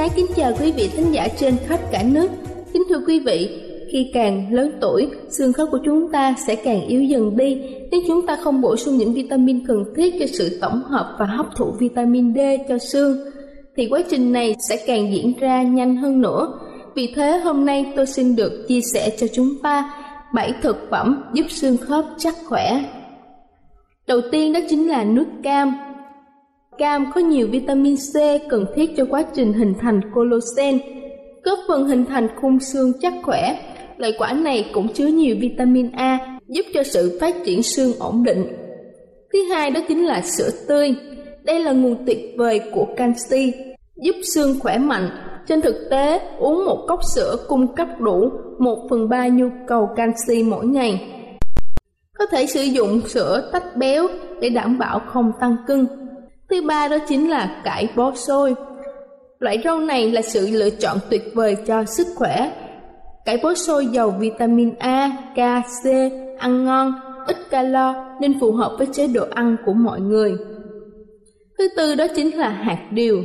Ái kính chào quý vị thính giả trên khắp cả nước. Kính thưa quý vị, khi càng lớn tuổi, xương khớp của chúng ta sẽ càng yếu dần đi nếu chúng ta không bổ sung những vitamin cần thiết cho sự tổng hợp và hấp thụ vitamin D cho xương thì quá trình này sẽ càng diễn ra nhanh hơn nữa. Vì thế hôm nay tôi xin được chia sẻ cho chúng ta 7 thực phẩm giúp xương khớp chắc khỏe. Đầu tiên đó chính là nước cam. Cam có nhiều vitamin C cần thiết cho quá trình hình thành collagen, góp phần hình thành khung xương chắc khỏe. Loại quả này cũng chứa nhiều vitamin A giúp cho sự phát triển xương ổn định. Thứ hai đó chính là sữa tươi. Đây là nguồn tuyệt vời của canxi, giúp xương khỏe mạnh. Trên thực tế, uống một cốc sữa cung cấp đủ 1 phần 3 nhu cầu canxi mỗi ngày. Có thể sử dụng sữa tách béo để đảm bảo không tăng cân. Thứ ba đó chính là cải bó xôi. Loại rau này là sự lựa chọn tuyệt vời cho sức khỏe. Cải bó xôi giàu vitamin A, K, C, ăn ngon, ít calo nên phù hợp với chế độ ăn của mọi người. Thứ tư đó chính là hạt điều.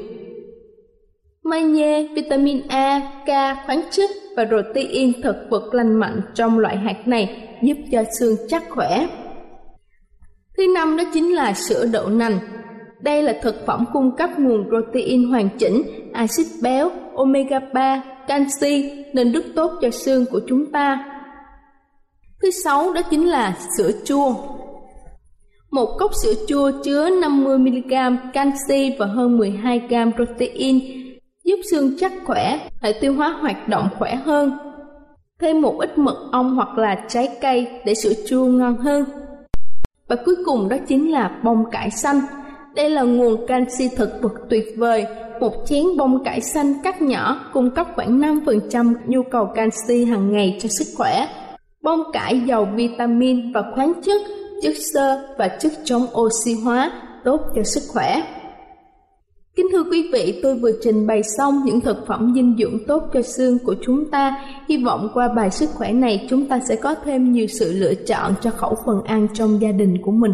Magie, vitamin A, K, khoáng chất và protein thực vật lành mạnh trong loại hạt này giúp cho xương chắc khỏe. Thứ năm đó chính là sữa đậu nành. Đây là thực phẩm cung cấp nguồn protein hoàn chỉnh, axit béo, omega 3, canxi nên rất tốt cho xương của chúng ta. Thứ sáu đó chính là sữa chua. Một cốc sữa chua chứa 50mg canxi và hơn 12g protein giúp xương chắc khỏe, hệ tiêu hóa hoạt động khỏe hơn. Thêm một ít mật ong hoặc là trái cây để sữa chua ngon hơn. Và cuối cùng đó chính là bông cải xanh. Đây là nguồn canxi thực vật tuyệt vời. Một chén bông cải xanh cắt nhỏ cung cấp khoảng 5% nhu cầu canxi hàng ngày cho sức khỏe. Bông cải giàu vitamin và khoáng chất, chất xơ và chất chống oxy hóa tốt cho sức khỏe. Kính thưa quý vị, tôi vừa trình bày xong những thực phẩm dinh dưỡng tốt cho xương của chúng ta. Hy vọng qua bài sức khỏe này chúng ta sẽ có thêm nhiều sự lựa chọn cho khẩu phần ăn trong gia đình của mình.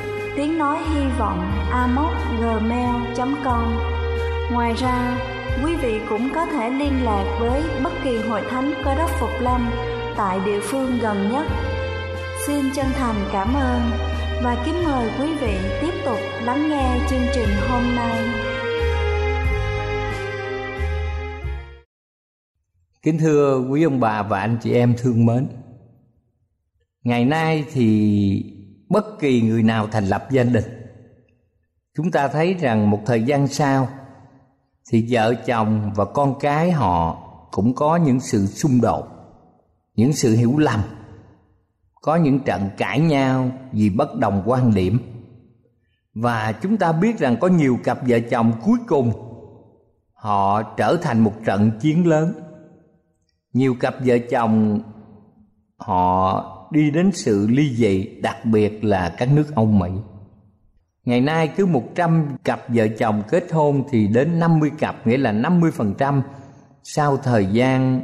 tiếng nói hy vọng amoc@gmail.com. Ngoài ra, quý vị cũng có thể liên lạc với bất kỳ hội thánh cơ đốc Phục Lâm tại địa phương gần nhất. Xin chân thành cảm ơn và kính mời quý vị tiếp tục lắng nghe chương trình hôm nay. Kính thưa quý ông bà và anh chị em thương mến Ngày nay thì bất kỳ người nào thành lập gia đình. Chúng ta thấy rằng một thời gian sau, thì vợ chồng và con cái họ cũng có những sự xung đột, những sự hiểu lầm, có những trận cãi nhau vì bất đồng quan điểm. Và chúng ta biết rằng có nhiều cặp vợ chồng cuối cùng họ trở thành một trận chiến lớn. Nhiều cặp vợ chồng họ đi đến sự ly dị đặc biệt là các nước Âu Mỹ. Ngày nay cứ 100 cặp vợ chồng kết hôn thì đến 50 cặp nghĩa là 50% sau thời gian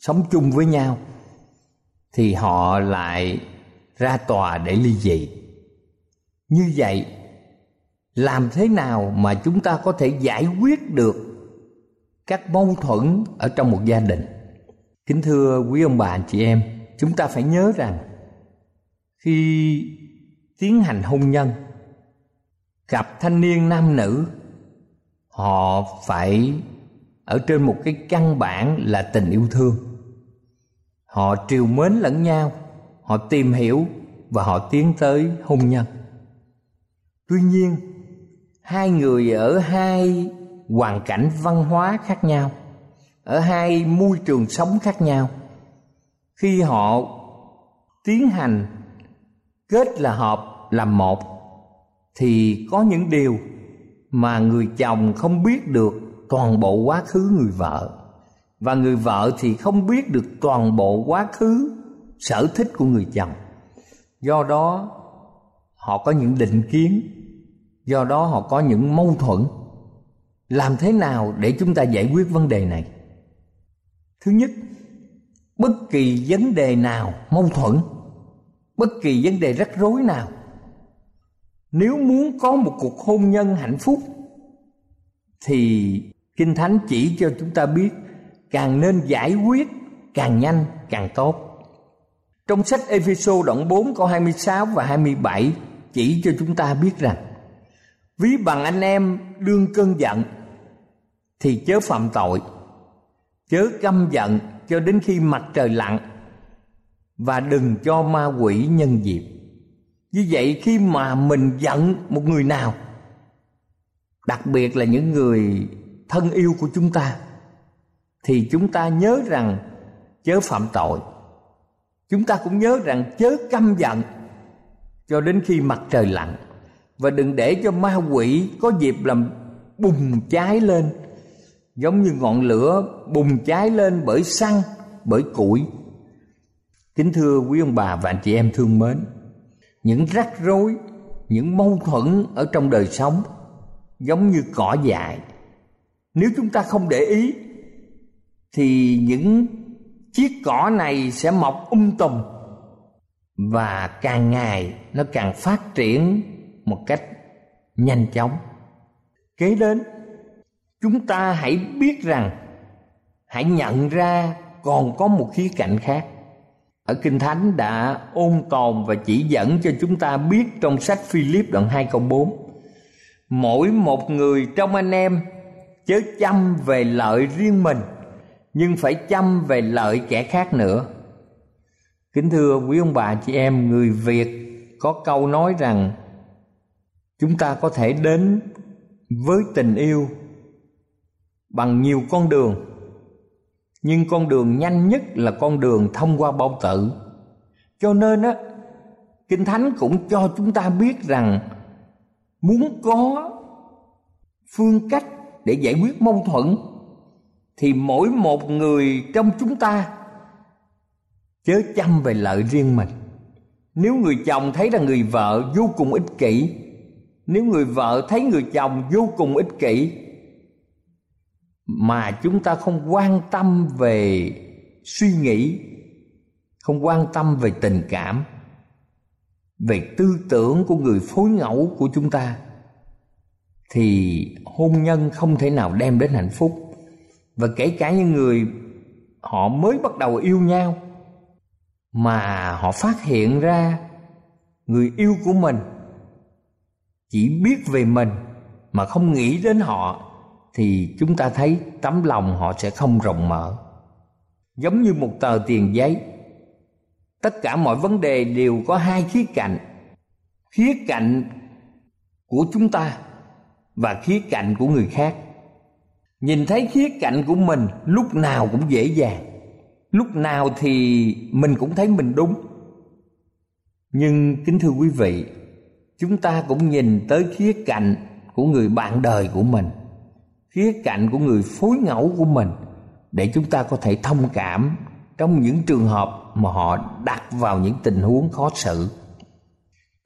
sống chung với nhau thì họ lại ra tòa để ly dị. Như vậy làm thế nào mà chúng ta có thể giải quyết được các mâu thuẫn ở trong một gia đình? Kính thưa quý ông bà anh chị em, chúng ta phải nhớ rằng, khi tiến hành hôn nhân, gặp thanh niên nam nữ, họ phải ở trên một cái căn bản là tình yêu thương. Họ triều mến lẫn nhau, họ tìm hiểu và họ tiến tới hôn nhân. Tuy nhiên, hai người ở hai hoàn cảnh văn hóa khác nhau, ở hai môi trường sống khác nhau khi họ tiến hành kết là hợp làm một, thì có những điều mà người chồng không biết được toàn bộ quá khứ người vợ. Và người vợ thì không biết được toàn bộ quá khứ sở thích của người chồng. Do đó, họ có những định kiến, do đó họ có những mâu thuẫn. Làm thế nào để chúng ta giải quyết vấn đề này? Thứ nhất bất kỳ vấn đề nào mâu thuẫn, bất kỳ vấn đề rắc rối nào, nếu muốn có một cuộc hôn nhân hạnh phúc, thì kinh thánh chỉ cho chúng ta biết càng nên giải quyết càng nhanh, càng tốt. Trong sách Epheso đoạn 4 câu 26 và 27 chỉ cho chúng ta biết rằng, ví bằng anh em đương cơn giận thì chớ phạm tội, chớ căm giận cho đến khi mặt trời lặn. Và đừng cho ma quỷ nhân dịp. Như vậy khi mà mình giận một người nào, đặc biệt là những người thân yêu của chúng ta, thì chúng ta nhớ rằng chớ phạm tội. Chúng ta cũng nhớ rằng chớ căm giận cho đến khi mặt trời lặn. Và đừng để cho ma quỷ có dịp làm bùng cháy lên giống như ngọn lửa bùng cháy lên bởi xăng, bởi củi. Kính thưa quý ông bà và anh chị em thương mến, những rắc rối, những mâu thuẫn ở trong đời sống giống như cỏ dại. Nếu chúng ta không để ý, thì những chiếc cỏ này sẽ mọc um tùm và càng ngày nó càng phát triển một cách nhanh chóng. Kế đến chúng ta hãy biết rằng, hãy nhận ra còn có một khía cạnh khác. Ở kinh thánh đã ôn tồn và chỉ dẫn cho chúng ta biết trong sách Philip đoạn 2 câu 4 mỗi một người trong anh em chớ chăm về lợi riêng mình, nhưng phải chăm về lợi kẻ khác nữa. Kính thưa quý ông bà chị em, người việt có câu nói rằng, chúng ta có thể đến với tình yêu bằng nhiều con đường. Nhưng con đường nhanh nhất là con đường thông qua bao tử. Cho nên á, kinh thánh cũng cho chúng ta biết rằng muốn có phương cách để giải quyết mâu thuẫn, thì mỗi một người trong chúng ta chớ chăm về lợi riêng mình. Nếu người chồng thấy rằng người vợ vô cùng ích kỷ, nếu người vợ thấy người chồng vô cùng ích kỷ mà chúng ta không quan tâm về suy nghĩ, không quan tâm về tình cảm, về tư tưởng của người phối ngẫu của chúng ta, thì hôn nhân không thể nào đem đến hạnh phúc. Và kể cả những người họ mới bắt đầu yêu nhau, mà họ phát hiện ra người yêu của mình chỉ biết về mình mà không nghĩ đến họ thì chúng ta thấy tấm lòng họ sẽ không rộng mở. Giống như một tờ tiền giấy, tất cả mọi vấn đề đều có hai khía cạnh. Khía cạnh của chúng ta và khía cạnh của người khác. Nhìn thấy khía cạnh của mình, lúc nào cũng dễ dàng. Lúc nào thì mình cũng thấy mình đúng. Nhưng kính thưa quý vị, chúng ta cũng nhìn tới khía cạnh của người bạn đời của mình khía cạnh của người phối ngẫu của mình để chúng ta có thể thông cảm trong những trường hợp mà họ đặt vào những tình huống khó xử.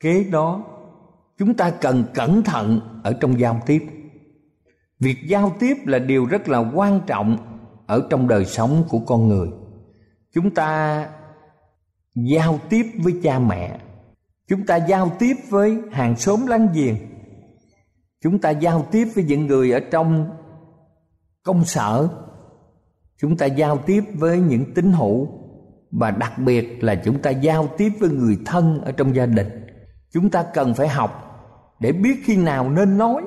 Kế đó, chúng ta cần cẩn thận ở trong giao tiếp. Việc giao tiếp là điều rất là quan trọng ở trong đời sống của con người. Chúng ta giao tiếp với cha mẹ, chúng ta giao tiếp với hàng xóm láng giềng, chúng ta giao tiếp với những người ở trong công sở. Chúng ta giao tiếp với những tín hữu và đặc biệt là chúng ta giao tiếp với người thân ở trong gia đình. Chúng ta cần phải học để biết khi nào nên nói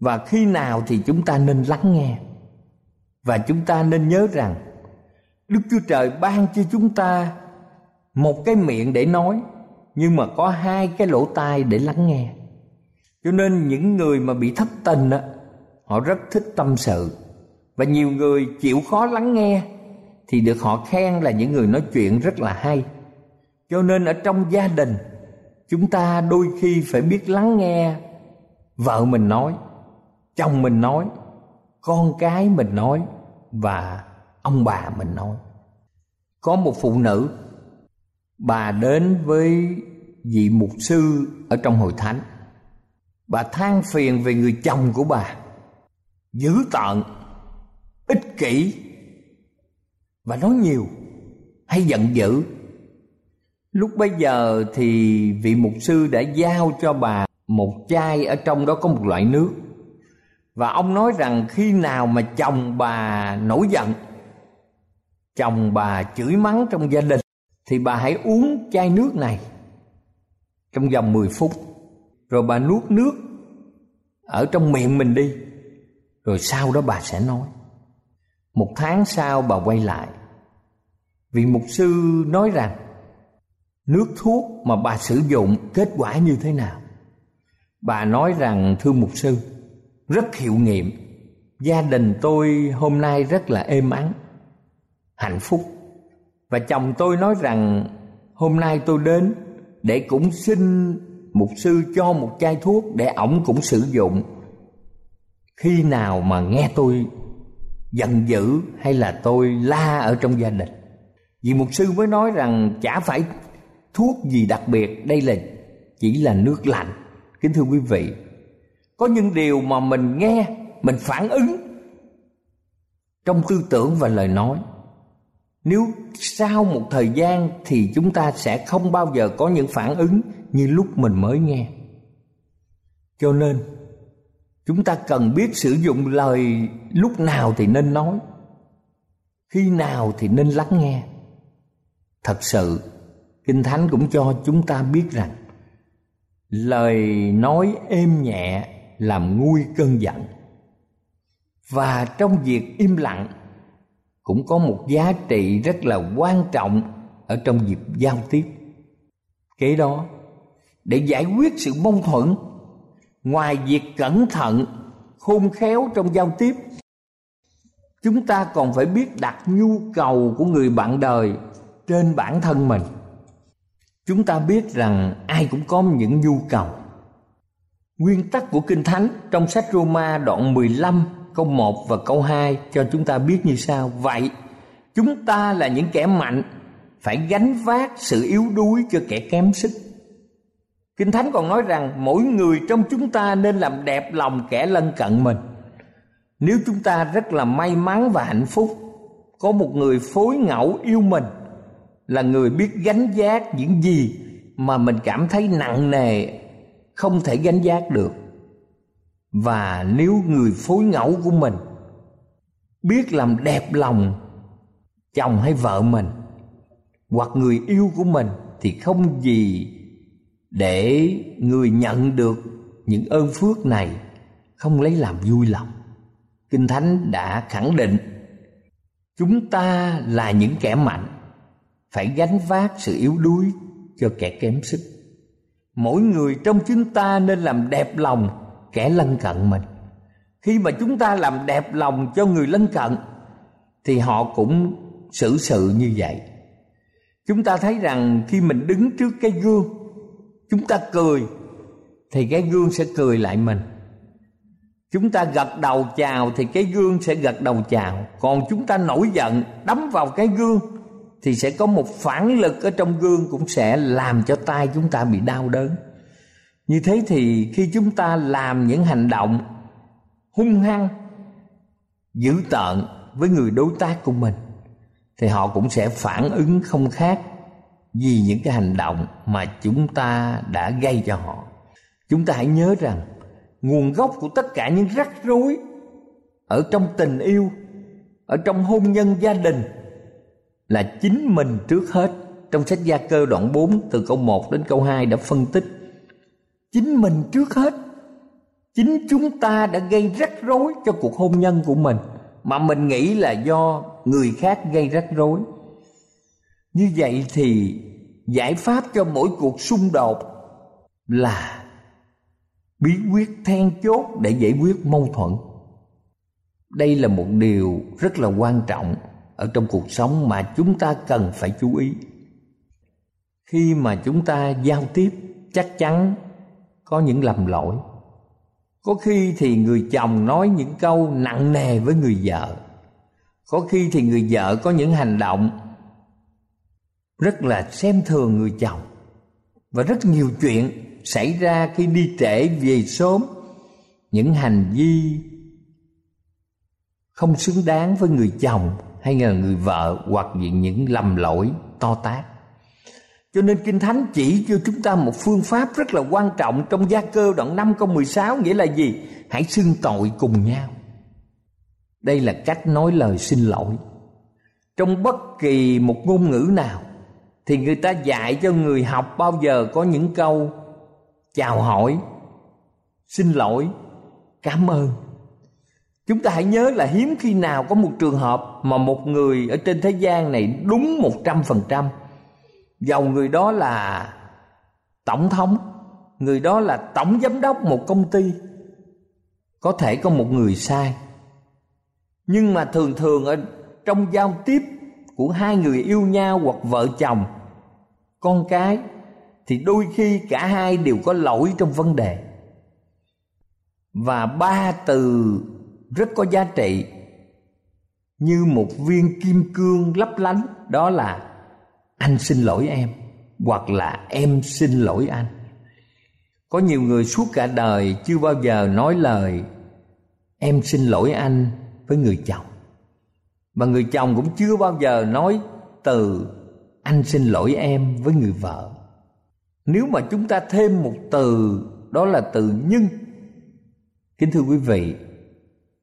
và khi nào thì chúng ta nên lắng nghe. Và chúng ta nên nhớ rằng đức chúa trời ban cho chúng ta một cái miệng để nói, nhưng mà có hai cái lỗ tai để lắng nghe. Cho nên những người mà bị thất tình á họ rất thích tâm sự. Và nhiều người chịu khó lắng nghe, thì được họ khen là những người nói chuyện rất là hay. Cho nên ở trong gia đình, chúng ta đôi khi phải biết lắng nghe vợ mình nói, chồng mình nói, con cái mình nói và ông bà mình nói. Có một phụ nữ, bà đến với vị mục sư ở trong hội thánh. Bà than phiền về người chồng của bà dữ tợn, ích kỷ và nói nhiều hay giận dữ. Lúc bấy giờ thì vị mục sư đã giao cho bà một chai ở trong đó có một loại nước. Và ông nói rằng khi nào mà chồng bà nổi giận, chồng bà chửi mắng trong gia đình, thì bà hãy uống chai nước này trong vòng 10 phút. Rồi bà nuốt nước ở trong miệng mình đi rồi sau đó bà sẽ nói. Một tháng sau bà quay lại. Vị mục sư nói rằng, nước thuốc mà bà sử dụng kết quả như thế nào? Bà nói rằng, thưa mục sư, rất hiệu nghiệm. Gia đình tôi hôm nay rất là êm ắng, hạnh phúc. Và chồng tôi nói rằng, hôm nay tôi đến để cũng xin mục sư cho một chai thuốc để ổng cũng sử dụng khi nào mà nghe tôi giận dữ hay là tôi la ở trong gia đình. Vì mục sư mới nói rằng chả phải thuốc gì đặc biệt, đây là chỉ là nước lạnh. Kính thưa quý vị, có những điều mà mình nghe, mình phản ứng trong tư tưởng và lời nói. Nếu sau một thời gian thì chúng ta sẽ không bao giờ có những phản ứng như lúc mình mới nghe. Cho nên chúng ta cần biết sử dụng lời lúc nào thì nên nói, khi nào thì nên lắng nghe. Thật sự, kinh thánh cũng cho chúng ta biết rằng, lời nói êm nhẹ làm nguôi cơn giận. Và trong việc im lặng cũng có một giá trị rất là quan trọng ở trong dịp giao tiếp. Kế đó, để giải quyết sự mâu thuẫn ngoài việc cẩn thận, khôn khéo trong giao tiếp, chúng ta còn phải biết đặt nhu cầu của người bạn đời trên bản thân mình. Chúng ta biết rằng ai cũng có những nhu cầu. Nguyên tắc của kinh thánh trong sách Roma đoạn 15 câu 1 và câu 2 cho chúng ta biết như sau. Vậy, chúng ta là những kẻ mạnh, phải gánh vác sự yếu đuối cho kẻ kém sức. Kinh Thánh còn nói rằng mỗi người trong chúng ta nên làm đẹp lòng kẻ lân cận mình. Nếu chúng ta rất là may mắn và hạnh phúc, có một người phối ngẫu yêu mình, là người biết gánh vác những gì mà mình cảm thấy nặng nề, không thể gánh vác được. Và nếu người phối ngẫu của mình biết làm đẹp lòng chồng hay vợ mình hoặc người yêu của mình thì không gì để người nhận được những ơn phước này, không lấy làm vui lòng. Kinh thánh đã khẳng định, chúng ta là những kẻ mạnh, phải gánh vác sự yếu đuối cho kẻ kém sức. Mỗi người trong chúng ta nên làm đẹp lòng kẻ lân cận mình. Khi mà chúng ta làm đẹp lòng cho người lân cận, thì họ cũng xử sự như vậy. Chúng ta thấy rằng khi mình đứng trước cái gương chúng ta cười, thì cái gương sẽ cười lại mình. Chúng ta gật đầu chào, thì cái gương sẽ gật đầu chào. Còn chúng ta nổi giận, đấm vào cái gương, thì sẽ có một phản lực ở trong gương cũng sẽ làm cho tay chúng ta bị đau đớn. Như thế thì khi chúng ta làm những hành động hung hăng, dữ tợn với người đối tác của mình, thì họ cũng sẽ phản ứng không khác vì những cái hành động mà chúng ta đã gây cho họ. Chúng ta hãy nhớ rằng, nguồn gốc của tất cả những rắc rối ở trong tình yêu, ở trong hôn nhân gia đình là chính mình trước hết. Trong sách gia cơ đoạn 4 từ câu 1 đến câu 2 đã phân tích. Chính mình trước hết. Chính chúng ta đã gây rắc rối cho cuộc hôn nhân của mình, mà mình nghĩ là do người khác gây rắc rối như vậy thì giải pháp cho mỗi cuộc xung đột là bí quyết then chốt để giải quyết mâu thuẫn. Đây là một điều rất là quan trọng ở trong cuộc sống mà chúng ta cần phải chú ý. Khi mà chúng ta giao tiếp, chắc chắn có những lầm lỗi. Có khi thì người chồng nói những câu nặng nề với người vợ. Có khi thì người vợ có những hành động rất là xem thường người chồng và rất nhiều chuyện xảy ra khi đi trễ về sớm những hành vi không xứng đáng với người chồng hay là người vợ hoặc những những lầm lỗi to tát cho nên Kinh Thánh chỉ cho chúng ta một phương pháp rất là quan trọng trong gia cơ đoạn 5 câu 16 nghĩa là gì? Hãy xưng tội cùng nhau. Đây là cách nói lời xin lỗi. Trong bất kỳ một ngôn ngữ nào thì người ta dạy cho người học bao giờ có những câu chào hỏi, xin lỗi, cảm ơn. Chúng ta hãy nhớ là hiếm khi nào có một trường hợp mà một người ở trên thế gian này đúng một trăm phần trăm Dầu người đó là tổng thống, người đó là tổng giám đốc một công ty. Có thể có một người sai. Nhưng mà thường thường ở trong giao tiếp của hai người yêu nhau hoặc vợ chồng, con cái, thì đôi khi cả hai đều có lỗi trong vấn đề. Và ba từ rất có giá trị như một viên kim cương lấp lánh, đó là, anh xin lỗi em, hoặc là, em xin lỗi anh có nhiều người suốt cả đời chưa bao giờ nói lời, em xin lỗi anh, với người chồng và người chồng cũng chưa bao giờ nói từ anh xin lỗi em với người vợ. Nếu mà chúng ta thêm một từ, đó là từ nhưng. Kính thưa quý vị,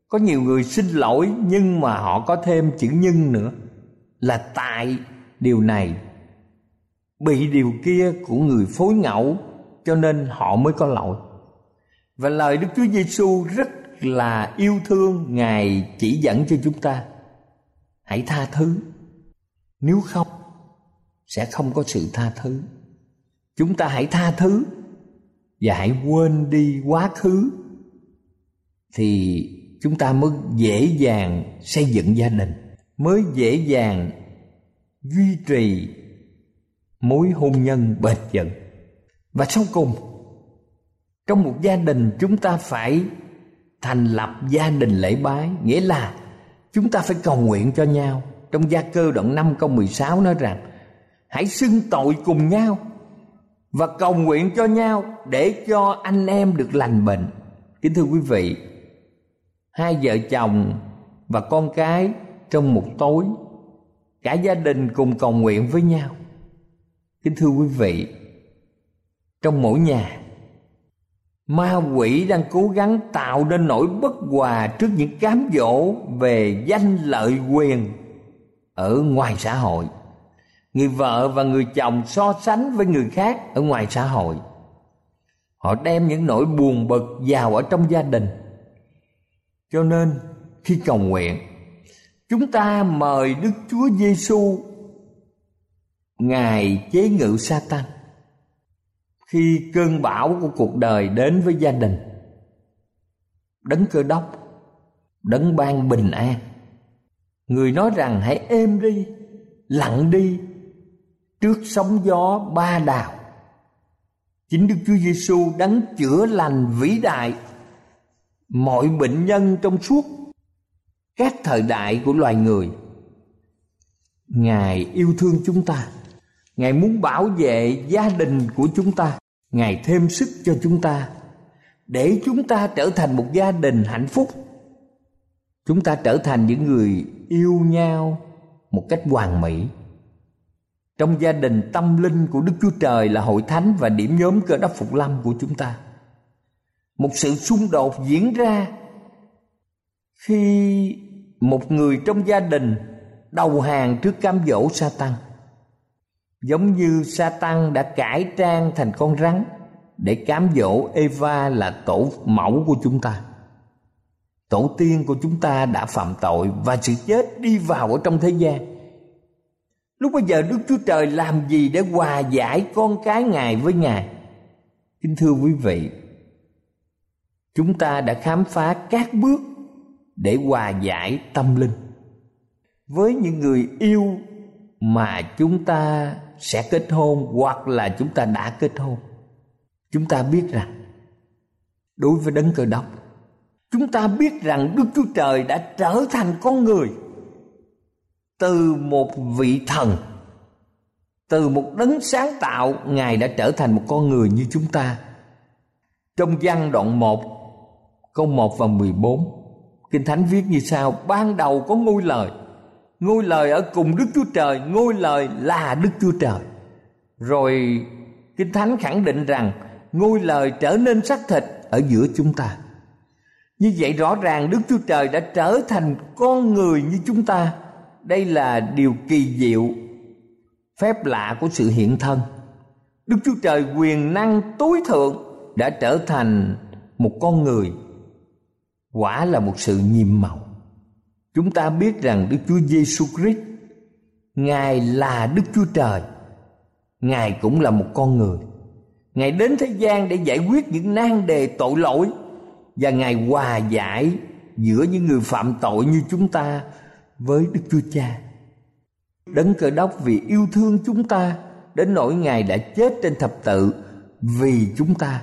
có nhiều người xin lỗi nhưng mà họ có thêm chữ nhưng nữa. Là tại điều này. Bị điều kia của người phối ngẫu, cho nên họ mới có lỗi. Và lời Đức Chúa Giêsu rất là yêu thương Ngài chỉ dẫn cho chúng ta. Hãy tha thứ. Nếu không sẽ không có sự tha thứ. Chúng ta hãy tha thứ và hãy quên đi quá khứ, thì chúng ta mới dễ dàng xây dựng gia đình, mới dễ dàng duy trì mối hôn nhân bền vững. Và sau cùng, trong một gia đình chúng ta phải thành lập gia đình lễ bái, nghĩa là chúng ta phải cầu nguyện cho nhau. Trong gia cơ đoạn 5 câu 16 nói rằng hãy xưng tội cùng nhau và cầu nguyện cho nhau để cho anh em được lành bệnh. Kính thưa quý vị, hai vợ chồng và con cái trong một tối, cả gia đình cùng cầu nguyện với nhau. Kính thưa quý vị, trong mỗi nhà, ma quỷ đang cố gắng tạo nên nỗi bất hòa trước những cám dỗ về danh lợi quyền ở ngoài xã hội người vợ và người chồng so sánh với người khác ở ngoài xã hội. Họ đem những nỗi buồn bực vào ở trong gia đình. Cho nên, khi cầu nguyện, chúng ta mời đức chúa giêsu ngài chế ngự Satan. Khi cơn bão của cuộc đời đến với gia đình, đấng cơ đốc, đấng ban bình an, người nói rằng hãy êm đi, lặng đi trước sóng gió ba đào. Chính đức chúa giêsu đấng chữa lành vĩ đại. Mọi bệnh nhân trong suốt các thời đại của loài người. Ngài yêu thương chúng ta. Ngài muốn bảo vệ gia đình của chúng ta. Ngài thêm sức cho chúng ta. Để chúng ta trở thành một gia đình hạnh phúc. Chúng ta trở thành những người yêu nhau một cách hoàn mỹ trong gia đình, tâm linh của đức chúa trời là hội thánh và điểm nhóm cơ đốc phục lâm của chúng ta. Một sự xung đột diễn ra khi một người trong gia đình đầu hàng trước cám dỗ sa tăng giống như sa tăng đã cải trang thành con rắn để cám dỗ eva là tổ mẫu của chúng ta. Tổ tiên của chúng ta đã phạm tội và sự chết đi vào ở trong thế gian lúc bây giờ đức chúa trời làm gì để hòa giải con cái ngài với ngài? Kính thưa quý vị, chúng ta đã khám phá các bước để hòa giải tâm linh. Với những người yêu mà chúng ta sẽ kết hôn hoặc là chúng ta đã kết hôn, chúng ta biết rằng đối với đấng cơ đốc, chúng ta biết rằng đức chúa trời đã trở thành con người từ một vị thần, từ một đấng sáng tạo, ngài đã trở thành một con người như chúng ta. Trong văn đoạn 1 câu 1 và 14 Kinh Thánh viết như sau, Ban đầu có ngôi lời Ngôi lời ở cùng Đức Chúa Trời, Ngôi lời là Đức Chúa Trời. Rồi Kinh Thánh khẳng định rằng Ngôi lời trở nên xác thịt Ở giữa chúng ta. Như vậy rõ ràng Đức Chúa Trời đã trở thành con người như chúng ta. Đây là điều kỳ diệu, Phép lạ của sự hiện thân. Đức Chúa Trời quyền năng tối thượng Đã trở thành một con người. Quả là một sự nhiệm màu. Chúng ta biết rằng đức chúa giêsu christ, ngài là đức chúa trời. Ngài cũng là một con người. Ngài đến thế gian để giải quyết những nan đề tội lỗi và ngài hòa giải giữa những người phạm tội như chúng ta với đức chúa cha. Đấng cờ đốc vì yêu thương chúng ta, đến nỗi ngài đã chết trên thập tự vì chúng ta.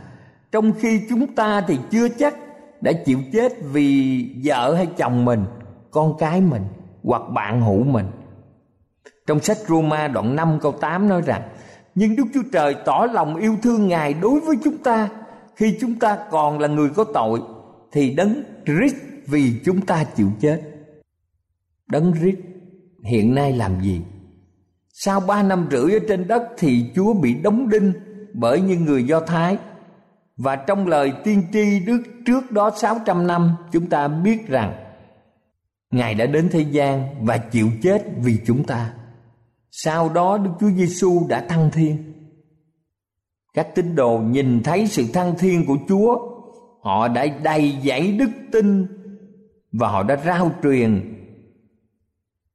Trong khi chúng ta thì chưa chắc đã chịu chết vì vợ hay chồng mình, con cái mình hoặc bạn hữu mình. Trong sách Roma đoạn 5 câu 8 nói rằng, Nhưng Đức Chúa Trời tỏ lòng yêu thương Ngài đối với chúng ta. Khi chúng ta còn là người có tội, Thì đấng Christ vì chúng ta chịu chết. Đấng rít hiện nay làm gì? Sau ba năm rưỡi ở trên đất thì Chúa bị đóng đinh bởi những người Do Thái và trong lời tiên tri Đức trước đó 600 năm chúng ta biết rằng Ngài đã đến thế gian và chịu chết vì chúng ta. Sau đó Đức Chúa Giêsu đã thăng thiên. Các tín đồ nhìn thấy sự thăng thiên của Chúa, họ đã đầy dẫy đức tin và họ đã rao truyền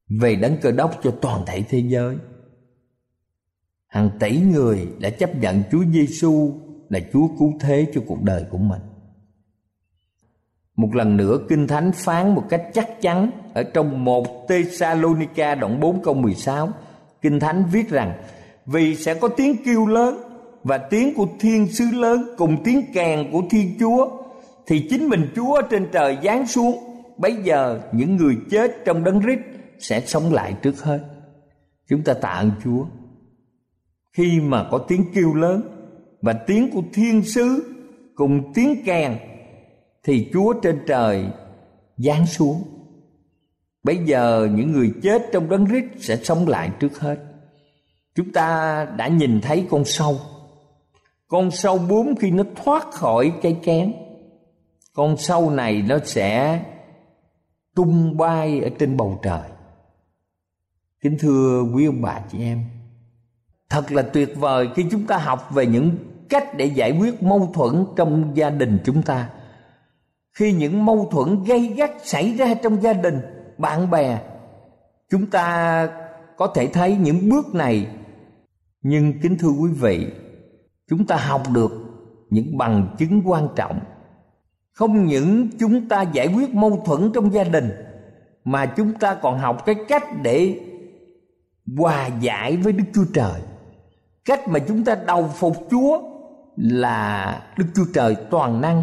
về đấng cơ đốc cho toàn thể thế giới. Hàng tỷ người đã chấp nhận Chúa Giêsu là Chúa cứu thế cho cuộc đời của mình. Một lần nữa, Kinh Thánh phán một cách chắc chắn ở trong một Thessalonica đoạn 4 câu 16 Kinh Thánh viết rằng, Vì sẽ có tiếng kêu lớn và tiếng của thiên sứ lớn cùng tiếng kèn của Thiên Chúa, thì chính mình Chúa trên trời giáng xuống Bây giờ những người chết trong đấng rít sẽ sống lại trước hết Chúng ta tạ ơn Chúa Khi mà có tiếng kêu lớn và tiếng của thiên sứ cùng tiếng kèn thì Chúa trên trời giáng xuống. Bây giờ những người chết trong đấng rít sẽ sống lại trước hết. Chúng ta đã nhìn thấy con sâu. Con sâu bướm khi nó thoát khỏi cây kén, con sâu này nó sẽ tung bay ở trên bầu trời. Kính thưa quý ông bà chị em, thật là tuyệt vời khi chúng ta học về những cách để giải quyết mâu thuẫn trong gia đình chúng ta. Khi những mâu thuẫn gây gắt xảy ra trong gia đình bạn bè chúng ta có thể thấy những bước này. Nhưng kính thưa quý vị chúng ta học được những bằng chứng quan trọng. Không những chúng ta giải quyết mâu thuẫn trong gia đình mà chúng ta còn học cái cách để hòa giải với đức chúa trời. Cách mà chúng ta đầu phục chúa là đức chúa trời toàn năng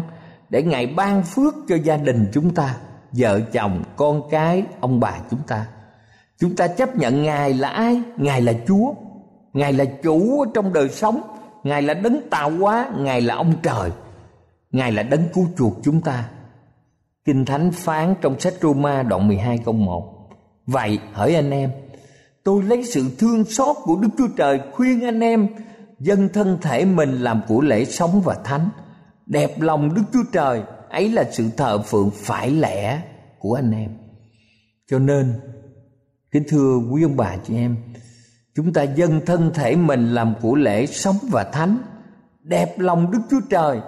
để ngài ban phước cho gia đình chúng ta, vợ chồng, con cái, ông bà chúng ta. Chúng ta chấp nhận ngài là ai? Ngài là chúa. Ngài là chủ trong đời sống. Ngài là đấng tạo hóa. Ngài là ông trời. Ngài là đấng cứu chuộc chúng ta. Kinh thánh phán trong sách Roma đoạn 12 câu 1 vậy hỡi anh em tôi lấy sự thương xót của Đức Chúa Trời khuyên anh em dâng thân thể mình làm của lễ sống và thánh. Đẹp lòng Đức Chúa Trời, ấy là sự thờ phượng phải lẽ của anh em. Cho nên, kính thưa quý ông bà chị em, chúng ta dâng thân thể mình làm của lễ sống và thánh. Đẹp lòng Đức Chúa Trời,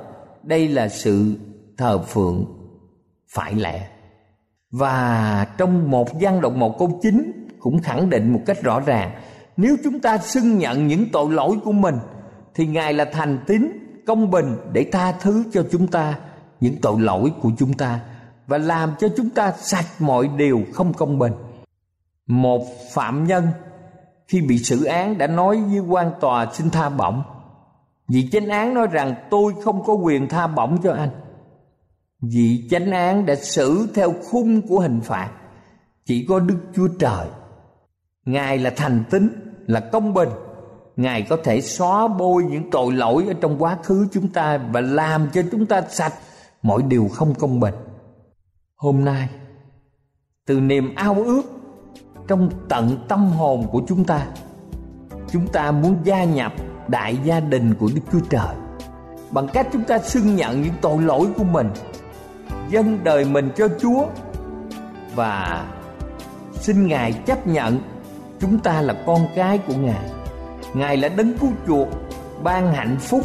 đây là sự thờ phượng phải lẽ. Và trong một văn động một câu chính cũng khẳng định một cách rõ ràng, nếu chúng ta xưng nhận những tội lỗi của mình, thì ngài là thành tín, công bình để tha thứ cho chúng ta những tội lỗi của chúng ta và làm cho chúng ta sạch mọi điều không công bình. Một phạm nhân khi bị xử án đã nói với quan tòa xin tha bổng. Vị chánh án nói rằng, tôi không có quyền tha bổng cho anh. Vị chánh án đã xử theo khung của hình phạt, chỉ có đức chúa trời ngài là thành tín, là công bình. Ngài có thể xóa bôi những tội lỗi ở trong quá khứ chúng ta và làm cho chúng ta sạch mọi điều không công bình. Hôm nay, từ niềm ao ước trong tận tâm hồn của chúng ta chúng ta muốn gia nhập đại gia đình của đức chúa trời. Bằng cách chúng ta xưng nhận những tội lỗi của mình, dâng đời mình cho chúa và xin ngài chấp nhận chúng ta là con cái của ngài. Ngài là đấng cứu chuộc, ban hạnh phúc,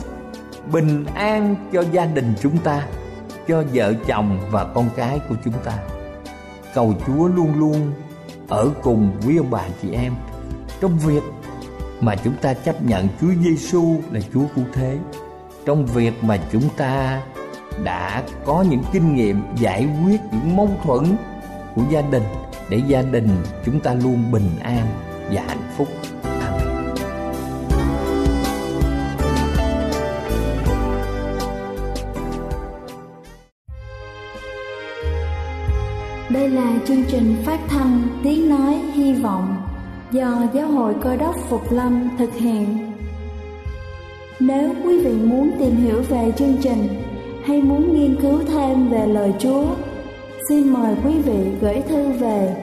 bình an cho gia đình chúng ta, cho vợ chồng và con cái của chúng ta. Cầu chúa luôn luôn ở cùng quý ông bà chị em trong việc mà chúng ta chấp nhận Chúa Giêsu là Chúa cứu thế. Trong việc mà chúng ta đã có những kinh nghiệm giải quyết những mâu thuẫn của gia đình để gia đình chúng ta luôn bình an và hạnh phúc. Đây là chương trình phát thanh tiếng nói hy vọng do Giáo hội Cơ đốc Phục Lâm thực hiện. Nếu quý vị muốn tìm hiểu về chương trình hay muốn nghiên cứu thêm về lời Chúa, xin mời quý vị gửi thư về